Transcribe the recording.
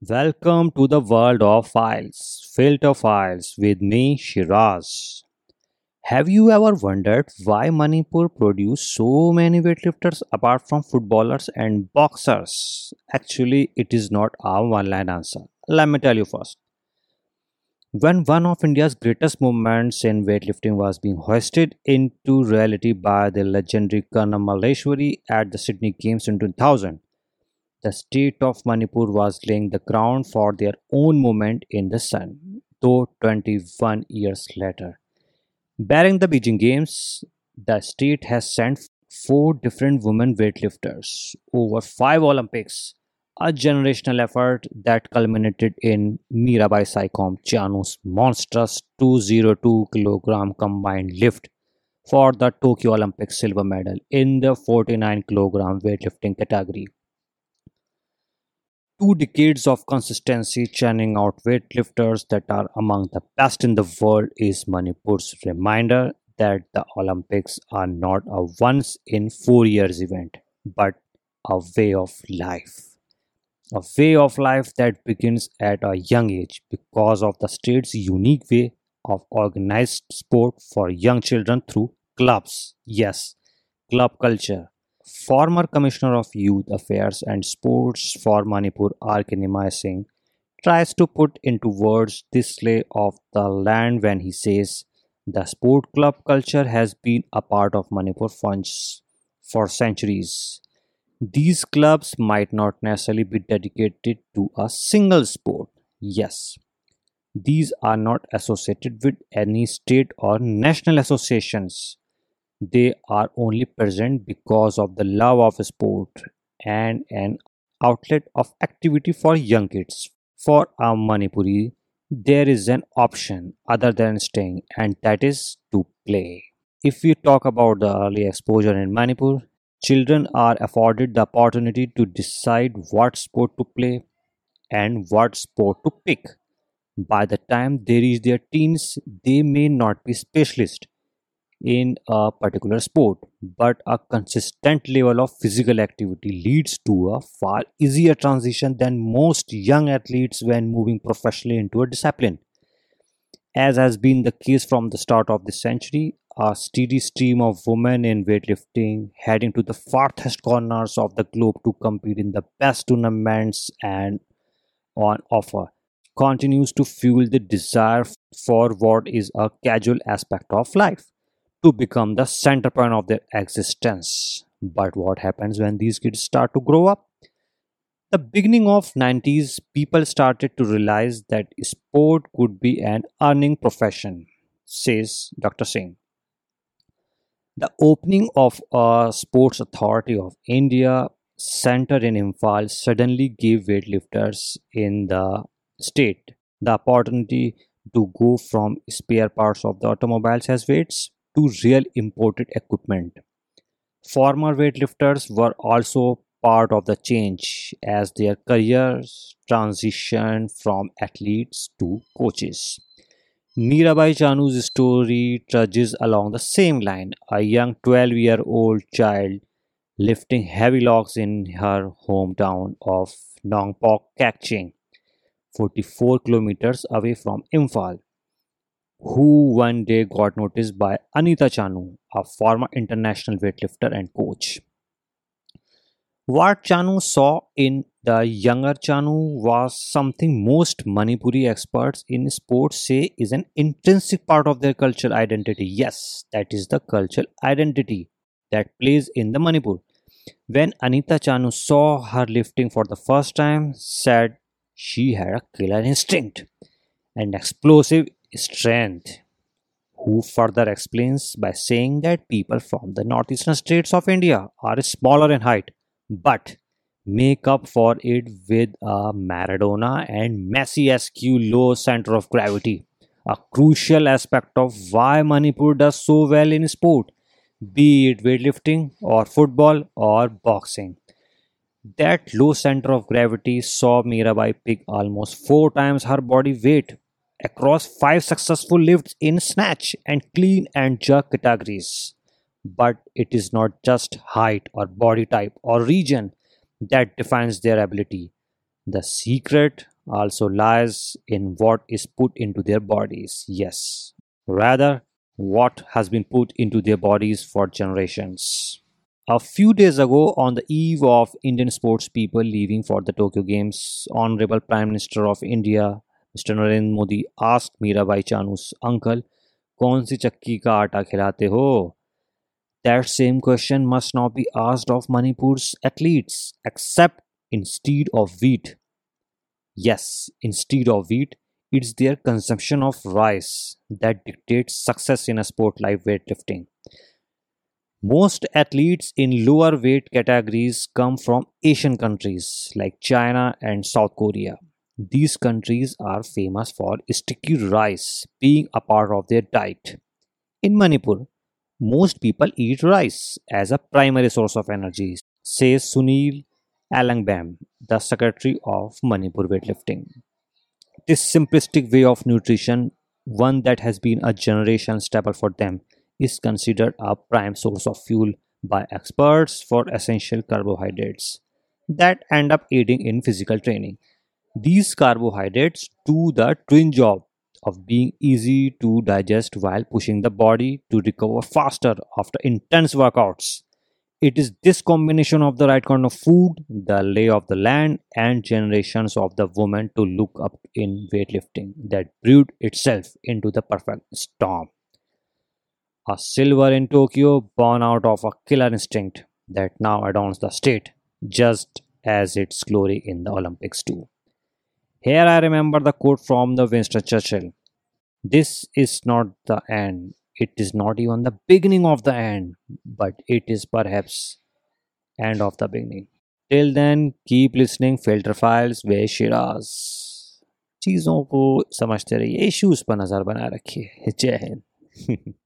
Welcome to the world of files, filter files with me, Shiraz. Have you ever wondered why Manipur produced so many weightlifters apart from footballers and boxers? Actually, it is not a one line answer. Let me tell you first. When one of India's greatest movements in weightlifting was being hoisted into reality by the legendary Karnam Malleshwari at the Sydney Games in 2000, the state of Manipur was laying the ground for their own movement in the sun, though 21 years later. Barring the Beijing Games, the state has sent four different women weightlifters over five Olympics, a generational effort that culminated in Mirabai Saikhom Chanu's monstrous 202 kilogram combined lift for the Tokyo Olympic silver medal in the 49 kilogram weightlifting category. Two decades of consistency churning out weightlifters that are among the best in the world is Manipur's reminder that the Olympics are not a once in four years event, but a way of life. A way of life that begins at a young age because of the state's unique way of organized sport for young children through clubs. Yes, club culture Former Commissioner of Youth Affairs and Sports for Manipur R. K. Nimai Singh tries to put into words this lay of the land when he says the sport club culture has been a part of Manipur for centuries. These clubs might not necessarily be dedicated to a single sport. Yes, these are not associated with any state or national associations. They are only present because of the love of sport and an outlet of activity for young kids. For a Manipuri, there is an option other than staying, and that is to play. If we talk about the early exposure in Manipur, children are afforded the opportunity to decide what sport to play and what sport to pick. By the time they reach their teens, they may not be specialists in a particular sport, but a consistent level of physical activity leads to a far easier transition than most young athletes when moving professionally into a discipline. As has been the case from the start of this century, a steady stream of women in weightlifting heading to the farthest corners of the globe to compete in the best tournaments and on offer continues to fuel the desire for what is a casual aspect of life to become the center point of their existence. But what happens when these kids start to grow up? The beginning of 90s, people started to realize that sport could be an earning profession, says Dr. Singh. The opening of a sports authority of India center in Imphal suddenly gave weightlifters in the state the opportunity to go from spare parts of the automobiles as weights to real imported equipment. Former weightlifters were also part of the change as their careers transitioned from athletes to coaches. Mirabai Chanu's story trudges along the same line. A young 12 year old child lifting heavy logs in her hometown of Nongpok, Kakching, 44 kilometers away from Imphal who one day got noticed by Anita Chanu, a former international weightlifter and coach. What Chanu saw in the younger Chanu was something most Manipuri experts in sports say is an intrinsic part of their cultural identity. Yes, that is the cultural identity that plays in the Manipur. When Anita Chanu saw her lifting for the first time, said she had a killer instinct, an explosive strength, who further explains by saying that people from the northeastern states of India are smaller in height but make up for it with a Maradona and Messi SQ low center of gravity, a crucial aspect of why Manipur does so well in sport, be it weightlifting or football or boxing. That low center of gravity saw Mirabai pick almost four times her body weight across five successful lifts in snatch and clean and jerk categories. But it is not just height or body type or region that defines their ability. The secret also lies in what is put into their bodies. Yes, rather, what has been put into their bodies for generations. A few days ago, on the eve of Indian sports people leaving for the Tokyo Games, Honorable Prime Minister of India, mister Narendra Modi ask Mirabai Chanu's uncle, कौन सी चक्की का आटा खिलाते हो? That same question must not be asked of Manipur athletes except instead of wheat yes instead of wheat it's their consumption of rice that dictate success in sport life weight lifting most athletes in lower weight categories come from Asian countries like China and South Korea These countries are famous for sticky rice being a part of their diet. In Manipur, most people eat rice as a primary source of energy, says Sunil Alangbam, the secretary of Manipur weightlifting. This simplistic way of nutrition, one that has been a generation staple for them, is considered a prime source of fuel by experts for essential carbohydrates that end up aiding in physical training. These carbohydrates do the twin job of being easy to digest while pushing the body to recover faster after intense workouts. It is this combination of the right kind of food, the lay of the land, and generations of the women to look up in weightlifting that brewed itself into the perfect storm. A silver in Tokyo born out of a killer instinct that now adorns the state, just as its glory in the Olympics too. Here I remember the quote from the Winston Churchill. This is not the end. It is not even the beginning of the end, but it is perhaps end of the beginning. Till then, keep listening. Filter files वे Shiraz. चीज़ों को समझते रहिए issues पर नज़र बनाए रखिए जय हिंद